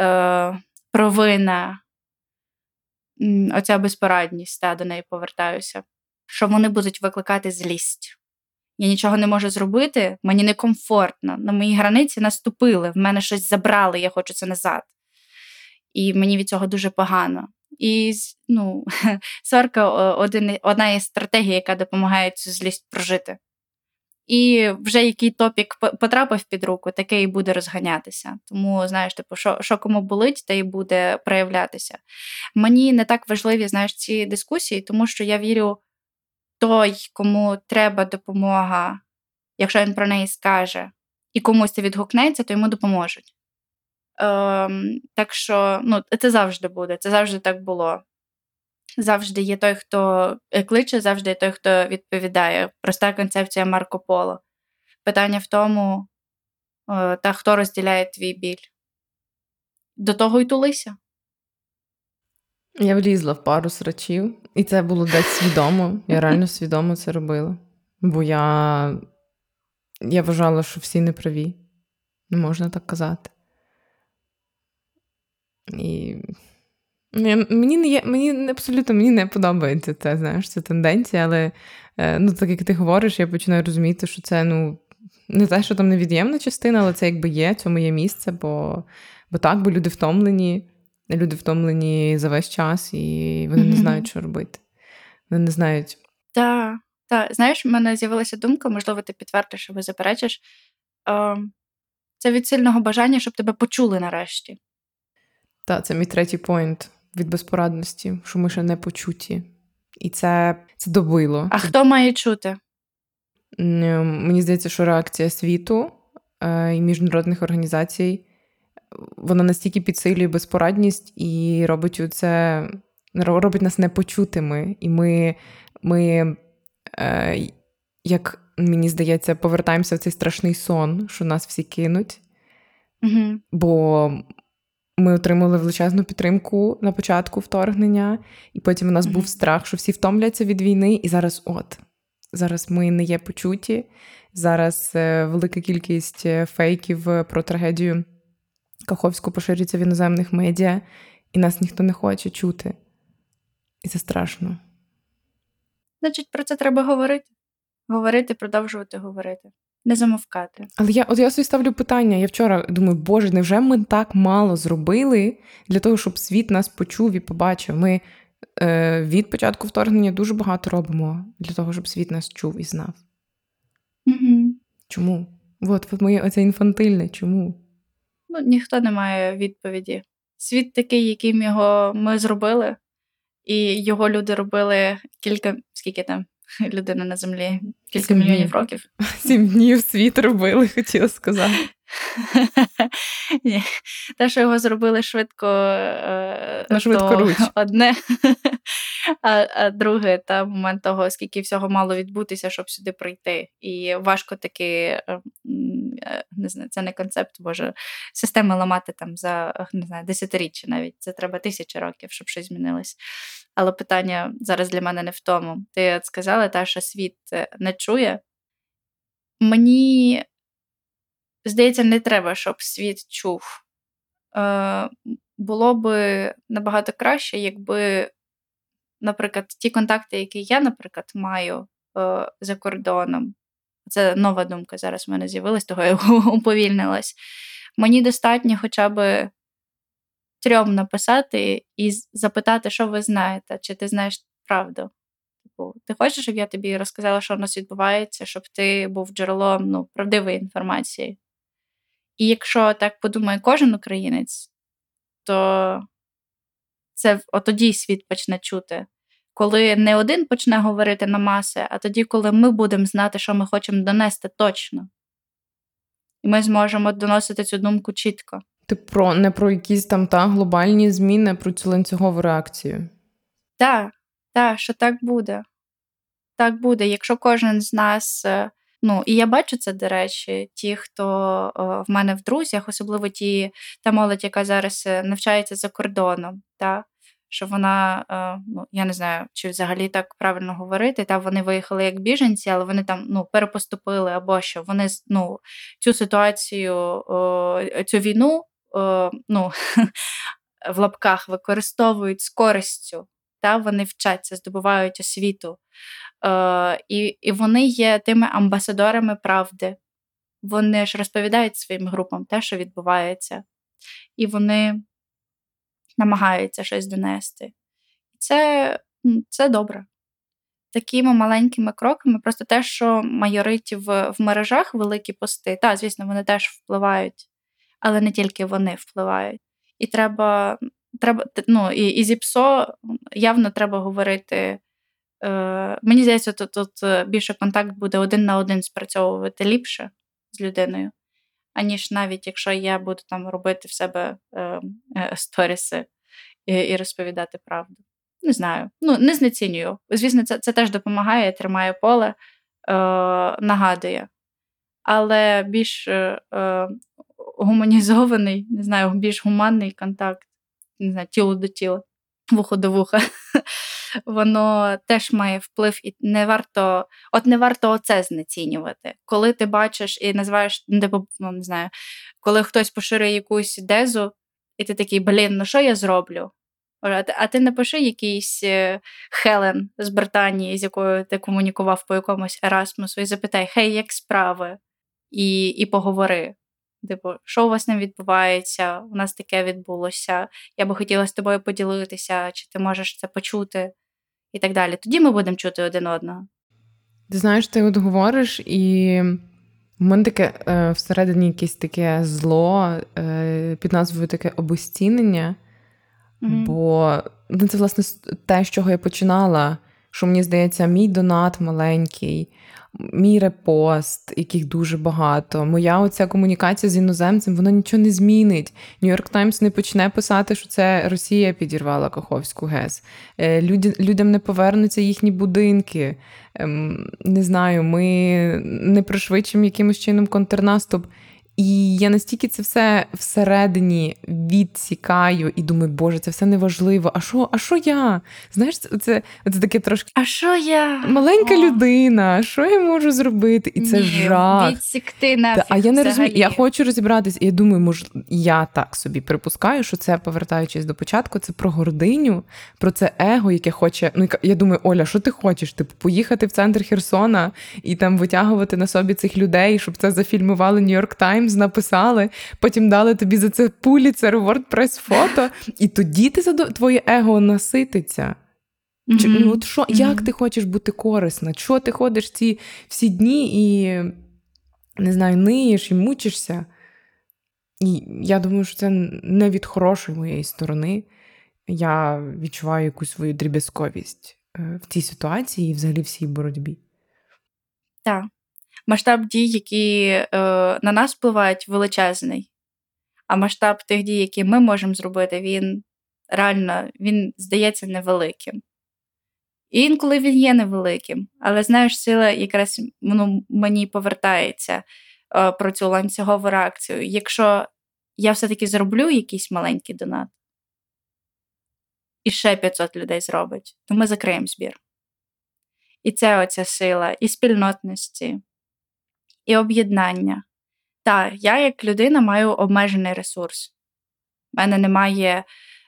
е, провина, оця безпорадність, та, до неї повертаюся, що вони будуть викликати злість. Я нічого не можу зробити, мені некомфортно. На мої границі наступили, в мене щось забрали, я хочу це назад. І мені від цього дуже погано. І ну, сварка один, одна із стратегій, яка допомагає цю злість прожити. І вже який топік потрапив під руку, таке і буде розганятися. Тому, знаєш, типу, що що кому болить, те і буде проявлятися. Мені не так важливі знаєш, ці дискусії, тому що я вірю, той, кому треба допомога, якщо він про неї скаже, і комусь це відгукнеться, то йому допоможуть. Ем, Так що ну, це завжди буде, це завжди так було завжди є той, хто е, кличе, завжди є той, хто відповідає. Проста концепція Марко Поло. Питання в тому, е, та хто розділяє твій біль. До того й тулися.
Я влізла в пару срачів, і це було десь свідомо. Я реально свідомо це робила. Бо я я вважала, що всі неправі. Не можна так казати. І мені не є, мені абсолютно мені не подобається це, знаєш, ця тенденція, але е, ну, так як ти говориш, я починаю розуміти, що це ну, не те, що там невід'ємна частина, але це якби є, цьому є місце, бо бо так, бо люди втомлені, люди втомлені за весь час, і вони mm-hmm. не знають, що робити. Вони не знають.
Так, так. Знаєш, в мене з'явилася думка, можливо, ти підтвердиш, або заперечиш. Це від сильного бажання, щоб тебе почули нарешті.
Так, це мій третій поінт від безпорадності, що ми ще не почуті. І це це добило.
А хто має чути?
Мені здається, що реакція світу е, і міжнародних організацій вона настільки підсилює безпорадність і робить це робить нас непочутими. І ми, ми е, як мені здається, повертаємося в цей страшний сон, що нас всі кинуть.
Угу.
Бо ми отримали величезну підтримку на початку вторгнення, і потім у нас mm-hmm. був страх, що всі втомляться від війни. І зараз, от, зараз ми не є почуті. Зараз е, велика кількість е, фейків е, про трагедію Каховську поширюється в іноземних медіа, і нас ніхто не хоче чути. І це страшно.
Значить, про це треба говорити. Говорити, продовжувати говорити не замовкати.
Але я от я собі ставлю питання. Я вчора думаю, боже, невже ми так мало зробили для того, щоб світ нас почув і побачив? Ми е, від початку вторгнення дуже багато робимо для того, щоб світ нас чув і знав.
Угу.
Чому? От, от моє оце інфантильне. Чому?
Ну, ніхто не має відповіді. Світ такий, яким його ми зробили, і його люди робили кілька скільки там людина на землі, кілька Сім мільйонів днів. років.
Сім днів світ робили, хотіла сказати.
Ні. Те, що його зробили швидко, е,
На швидко
одне, а а друге, та момент того, скільки всього мало відбутися, щоб сюди прийти. І важко таки, е, е, не знаю, це не концепт, боже, системи ламати там за не знаю, десятиріччя навіть. Це треба тисячі років, щоб щось змінилось. Але питання зараз для мене не в тому. Ти от сказала, та, що світ не чує. Мені здається, не треба, щоб світ чув. Е, Було би набагато краще, якби, наприклад, ті контакти, які я, наприклад, маю е, за кордоном. Це нова думка зараз в мене з'явилась, того я уповільнилась. Мені достатньо хоча б трьом написати і запитати, що ви знаєте, чи ти знаєш правду. Типу, ти хочеш, щоб я тобі розказала, що в нас відбувається, щоб ти був джерелом ну, правдивої інформації. І якщо так подумає кожен українець, то це тоді світ почне чути. Коли не один почне говорити на маси, а тоді, коли ми будемо знати, що ми хочемо донести точно. І ми зможемо доносити цю думку чітко.
Ти про не про якісь там та глобальні зміни, про цю ланцюгову реакцію.
Так, так, що так буде. Так буде. Якщо кожен з нас е, Ну і я бачу це, до речі, ті, хто в мене в друзях, особливо ті та молодь, яка зараз е, навчається за кордоном, та що вона, е, ну я не знаю, чи взагалі так правильно говорити, та вони виїхали як біженці, але вони там ну перепоступили або що вони ну цю ситуацію, цю війну ну, в лапках використовують з користю. Та вони вчаться, здобувають освіту. Е, І і вони є тими амбасадорами правди. Вони ж розповідають своїм групам те, що відбувається, і вони намагаються щось донести. Це, Це добре. Такими маленькими кроками, просто те, що майорить в, мережах великі пости, так, звісно, вони теж впливають, але не тільки вони впливають. І треба, треба ну, і, і зі ПСО явно треба говорити Е, Мені здається, тут, тут е, більше контакт буде один на один спрацьовувати ліпше з людиною, аніж навіть якщо я буду там робити в себе е, е, сторіси і, і розповідати правду. Не знаю. Ну, не знецінюю. Звісно, це це теж допомагає, тримає поле, е, нагадує. Але більш е, е, гуманізований, не знаю, більш гуманний контакт, не знаю, тіло до тіла, вухо до вуха воно теж має вплив, і не варто, от не варто оце знецінювати. Коли ти бачиш і називаєш, ну, типу, ну, не знаю, коли хтось поширює якусь дезу, і ти такий, блін, ну що я зроблю? А ти напиши якийсь е, Хелен з Британії, з якою ти комунікував по якомусь Ерасмусу, і запитай, хей, як справи? І і поговори. Типу, що у вас не відбувається? У нас таке відбулося. Я би хотіла з тобою поділитися, чи ти можеш це почути? і так далі. Тоді ми будемо чути один одного.
Ти знаєш, ти от говориш, і в мене таке е, всередині якесь таке зло е, під назвою таке обостінення. Mm-hmm. Бо ну, це, власне, те, з чого я починала, що мені здається, мій донат маленький мій репост, яких дуже багато. Моя оця комунікація з іноземцем, вона нічого не змінить. Нью-Йорк Таймс не почне писати, що це Росія підірвала Каховську ГЕС. Е, люди, людям не повернуться їхні будинки. Ем, не знаю, ми не пришвидшимо якимось чином контрнаступ. І я настільки це все всередині відсікаю і думаю, боже, це все неважливо. А що а що я? Знаєш, це це, це таке трошки.
А що я?
Маленька О. людина, що я можу зробити? І це Ні, жах.
Відсікти нафіг
А я не розумію, я хочу розібратись, і я думаю, може, я так собі припускаю, що це, повертаючись до початку, це про гординю, про це его, яке хоче. Ну, я думаю, Оля, що ти хочеш? Типу, поїхати в центр Херсона і там витягувати на собі цих людей, щоб це зафільмували Нью-Йорк Таймс. Написали, потім дали тобі за це пуліцер, WordPress фото, і тоді ти твоє его насититься. Mm-hmm. Ну, от що, mm-hmm. Як ти хочеш бути корисна? Що ти ходиш ці всі дні і не знаю, ниєш і мучишся? І я думаю, що це не від хорошої моєї сторони. я відчуваю якусь свою дріб'язковість е, в цій ситуації і взагалі в цій боротьбі.
Так. Масштаб дій, які е, на нас впливають, величезний. А масштаб тих дій, які ми можемо зробити, він реально він здається невеликим. І інколи він є невеликим, але знаєш, сила якраз ну, мені повертається е, про цю ланцюгову реакцію. Якщо я все-таки зроблю якийсь маленький донат, і ще 500 людей зробить, то ми закриємо збір. І це оця сила, і спільнотності, і об'єднання. Так, я як людина маю обмежений ресурс. У мене немає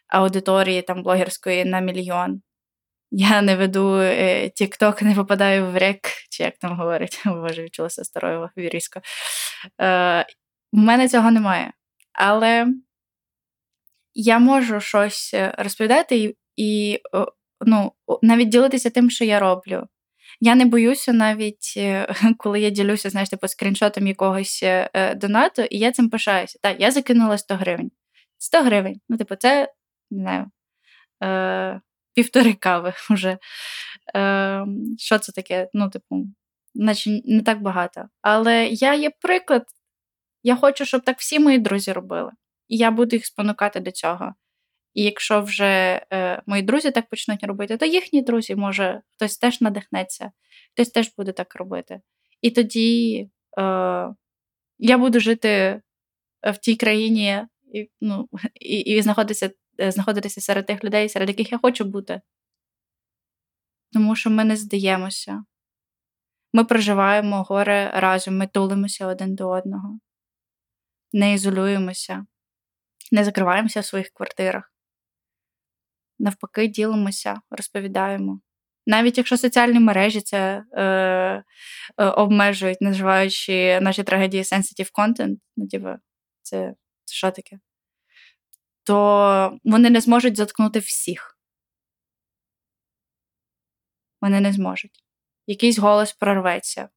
аудиторії там блогерської на мільйон. Я не веду е, TikTok, не попадаю в рек, чи як там говорять, боже, відчулася старою вірісько. Е, У мене цього немає. Але я можу щось е, розповідати і, і ну, навіть ділитися тим, що я роблю. Я не боюся навіть, е, коли я ділюся, знаєш, типу, скріншотом якогось е, донату, і я цим пишаюся. Так, я закинула 100 гривень. 100 гривень. Ну, типу, це не знаю, е, півтори кави вже. Е, Що це таке? Ну, типу, наче не так багато. Але я є приклад. Я хочу, щоб так всі мої друзі робили. І я буду їх спонукати до цього. І якщо вже е, мої друзі так почнуть робити, то їхні друзі, може, хтось теж надихнеться, хтось теж буде так робити. І тоді е, я буду жити в тій країні і ну, і, і знаходитися, е, знаходитися серед тих людей, серед яких я хочу бути. Тому що ми не здаємося. Ми проживаємо горе разом, ми тулимося один до одного, не ізолюємося, не закриваємося в своїх квартирах навпаки, ділимося, розповідаємо. Навіть якщо соціальні мережі це е, е, обмежують, називаючи наші трагедії sensitive content, ну, типу, це, це що таке? То вони не зможуть заткнути всіх. Вони не зможуть. Якийсь голос прорветься,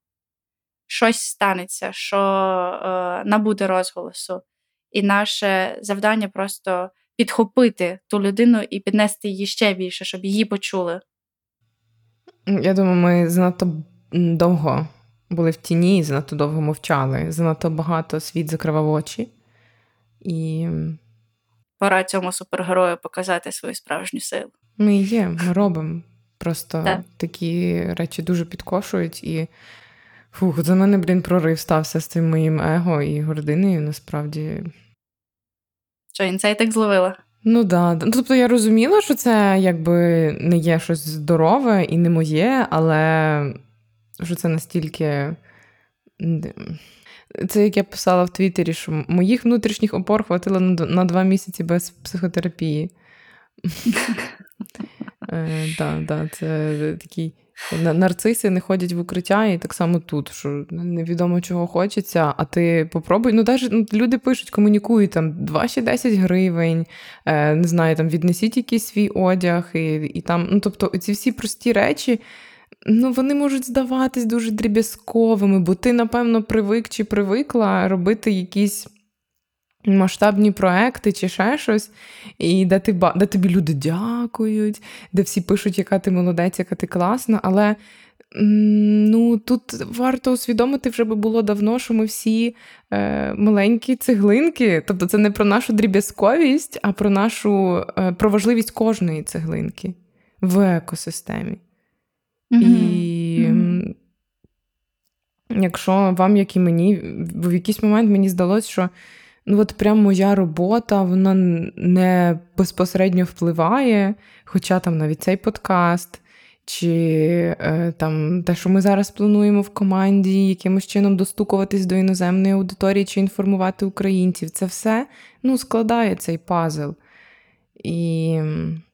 щось станеться, що е, набуде розголосу. І наше завдання просто підхопити ту людину і піднести її ще більше, щоб її почули.
Я думаю, ми занадто довго були в тіні, занадто довго мовчали. Занадто багато світ закривав очі. І
пора цьому супергерою показати свою справжню силу.
Ми є, ми робимо. Просто так. такі речі дуже підкошують. І фух, за мене, блін, прорив стався з цим моїм его і гординою, насправді.
Що інсайт так зловила?
Ну да. Ну, тобто я розуміла, що це якби не є щось здорове і не моє, але що це настільки. Це як я писала в Твіттері, що моїх внутрішніх опор хватило на два місяці без психотерапії. Так, е, це такий Нарциси не ходять в укриття, і так само тут, що невідомо чого хочеться, а ти попробуй. Ну, навіть ну, люди пишуть, комунікують там 2 ще 10 гривень, е, не знаю, там віднесіть якийсь свій одяг, і і там, ну тобто, ці всі прості речі. Ну, вони можуть здаватись дуже дріб'язковими, бо ти, напевно, привик чи привикла робити якісь масштабні проекти чи ще щось, і де ти, де тобі люди дякують, де всі пишуть, яка ти молодець, яка ти класна. Але ну, тут варто усвідомити вже би було давно, що ми всі е, маленькі цеглинки. Тобто це не про нашу дріб'язковість, а про нашу е, про важливість кожної цеглинки в екосистемі. Mm-hmm. І mm-hmm. якщо вам, як і мені, в якийсь момент мені здалося, що ну от прям моя робота, вона не безпосередньо впливає, хоча там навіть цей подкаст, чи е, там те, що ми зараз плануємо в команді, якимось чином достукуватись до іноземної аудиторії чи інформувати українців, це все ну, складає цей пазл. І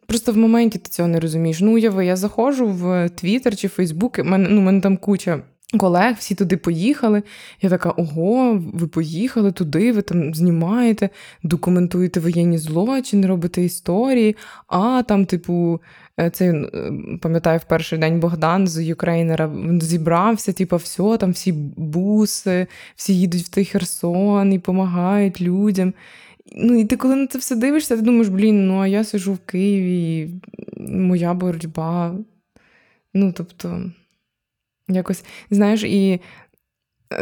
просто в моменті ти цього не розумієш. Ну, уяви, я заходжу в Твіттер чи Фейсбук, у мене, ну, мене там куча колег, всі туди поїхали. Я така: ого, ви поїхали туди, ви там знімаєте, документуєте воєнні злочини, робите історії. А там, типу, е, це пам'ятаю, в перший день Богдан з Юкрейнера зібрався, типу, все, там всі буси, всі їдуть в той Херсон і допомагають людям. Ну, і ти коли на це все дивишся, ти думаєш, блін, ну а я сижу в Києві, моя боротьба. Ну, тобто, якось, знаєш, і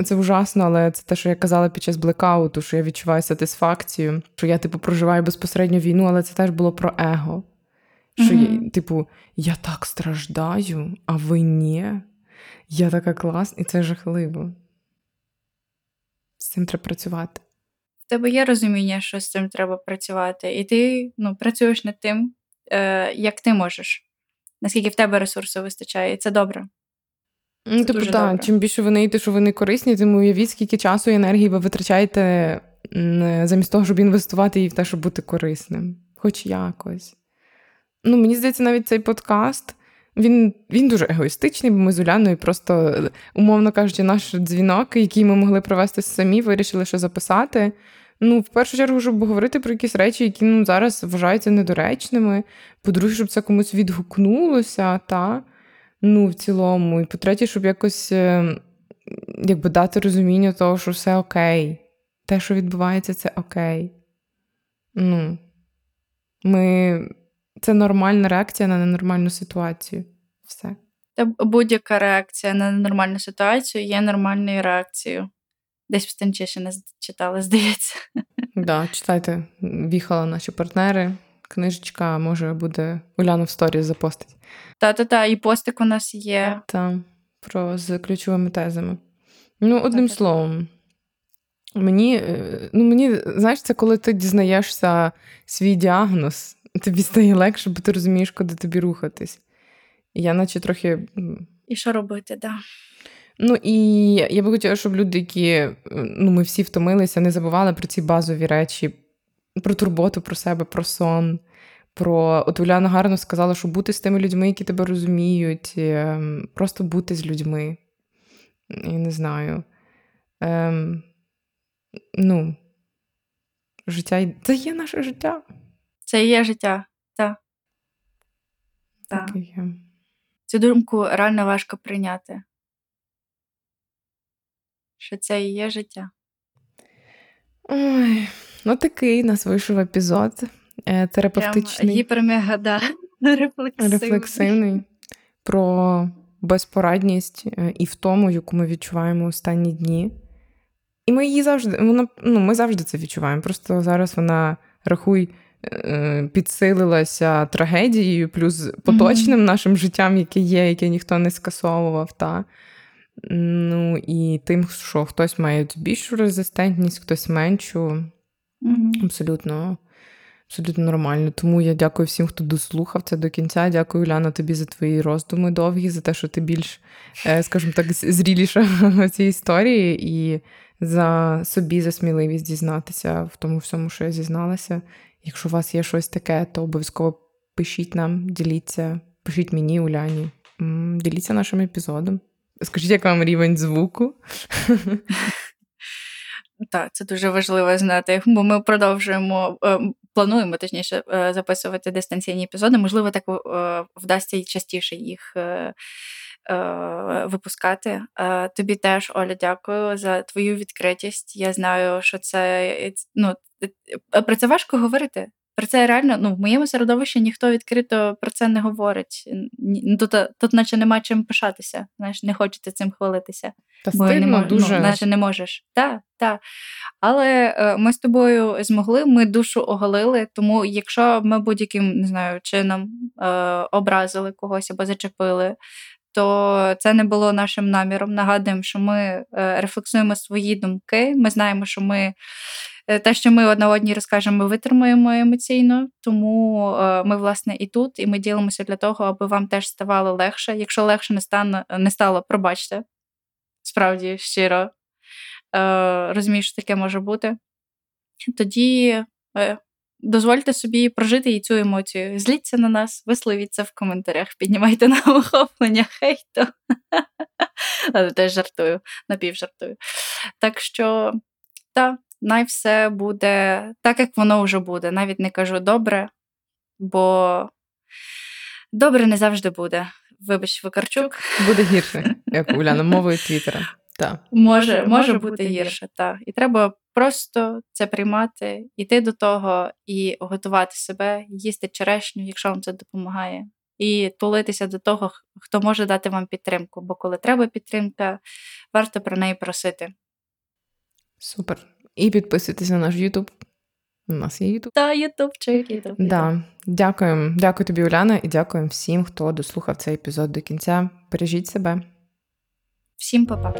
це ужасно, але це те, що я казала під час блекауту, що я відчуваю сатисфакцію, що я, типу, проживаю безпосередньо війну, але це теж було про его. Що, mm-hmm. я, типу, я так страждаю, а ви ні. Я така класна, і це жахливо. З цим треба працювати.
В тебе є розуміння, що з цим треба працювати, і ти ну, працюєш над тим, е, як ти можеш, наскільки в тебе ресурсу вистачає, і це добре.
Ну, Типу, так, чим більше ви наїте, що вони корисні, тим уявіть, скільки часу і енергії ви витрачаєте замість того, щоб інвестувати її в те, щоб бути корисним. Хоч якось. Ну, Мені здається, навіть цей подкаст. Він він дуже егоїстичний, бо ми з Уляною просто, умовно кажучи, наш дзвінок, який ми могли провести самі, вирішили, що записати. Ну, в першу чергу, щоб говорити про якісь речі, які ну, зараз вважаються недоречними. По-друге, щоб це комусь відгукнулося, та ну, в цілому. І по-третє, щоб якось е, якби дати розуміння того, що все окей. Те, що відбувається, це окей. Ну, ми це нормальна реакція на ненормальну ситуацію. Все.
Та будь-яка реакція на ненормальну ситуацію є нормальною реакцією. Десь в Станчиші не читали, здається.
Да, читайте, в'їхали наші партнери. Книжечка може буде Уляна в сторі запостить.
Та-та-та, і постик у нас є.
Та, про з ключовими тезами. Ну, одним Та-та-та. словом, мені, е, ну, мені, знаєш, це коли ти дізнаєшся свій діагноз, тобі стає легше, бо ти розумієш, куди тобі рухатись. Я наче трохи.
І що робити, так. Да.
Ну і я би хотіла, щоб люди, які ну, ми всі втомилися, не забували про ці базові речі, про турботу про себе, про сон. Про от Уляна гарно сказала, що бути з тими людьми, які тебе розуміють, ем, просто бути з людьми. Я не знаю. Ем, Ну, життя це є наше життя.
Це є життя, так. Так. так. Є. Цю думку реально важко прийняти. Що це і є життя.
Ой, ну такий нас вийшов епізод терапевтичний.
Гіпермега, да. Рефлексивний.
Рефлексивний про безпорадність е, і втому, яку ми відчуваємо останні дні. І ми її завжди, вона, ну, ми завжди це відчуваємо. Просто зараз вона, рахуй, е, підсилилася трагедією, плюс поточним mm-hmm. нашим життям, яке є, яке ніхто не скасовував. Та? Ну, І тим, що хтось має більшу резистентність, хтось меншу. Mm-hmm. Абсолютно абсолютно нормально. Тому я дякую всім, хто дослухав це до кінця. Дякую, Уляна, тобі за твої роздуми довгі, за те, що ти більш, е, скажімо так, зріліша в цій історії, і за собі за сміливість дізнатися в тому всьому, що я зізналася. Якщо у вас є щось таке, то обов'язково пишіть нам, діліться, пишіть мені, Уляні, діліться нашим епізодом. Скажіть, як вам рівень звуку?
Так, це дуже важливо знати, бо ми продовжуємо, е, плануємо точніше е, записувати дистанційні епізоди. Можливо, так е, вдасться і частіше їх випускати. Тобі теж, Оля, дякую за твою відкритість. Я знаю, що це ну, про це важко говорити. Про це реально ну, в моєму середовищі ніхто відкрито про це не говорить. Ну, тут, тут наче нема чим пишатися. Знаєш, не хочете цим хвалитися.
Та бо не мож...
дуже. Ну, наче не можеш. Так, так. Але е, ми з тобою змогли, ми душу оголили. Тому, якщо ми будь-яким не знаю, чином е, образили когось або зачепили. То це не було нашим наміром. Нагадуємо, що ми е, рефлексуємо свої думки. Ми знаємо, що ми те, що ми одна одній розкажемо, ми витримаємо емоційно, тому е, ми, власне, і тут, і ми ділимося для того, аби вам теж ставало легше. Якщо легше не стане, не стало, пробачте. Справді щиро е, розумію, що таке може бути. Тоді дозвольте собі прожити і цю емоцію. Зліться на нас, висловіться в коментарях, піднімайте нам охоплення, хейту. Але теж жартую, напівжартую. Так що, так, най все буде так, як воно вже буде. Навіть не кажу добре, бо добре не завжди буде. Вибач, Викарчук.
Буде гірше, як Уляна, мовою Твіттера.
Може, може бути гірше, так. І треба Просто це приймати, йти до того і готувати себе, їсти черешню, якщо вам це допомагає, і тулитися до того, хто може дати вам підтримку. Бо коли треба підтримка, варто про неї просити.
Супер. І підписуйтесь на наш Ютуб. У нас є Ютуб.
Та, ютубчик, ютуб.
Да. Дякуємо. Дякую тобі, Уляна, і дякуємо всім, хто дослухав цей епізод до кінця. Бережіть себе.
Всім па-па.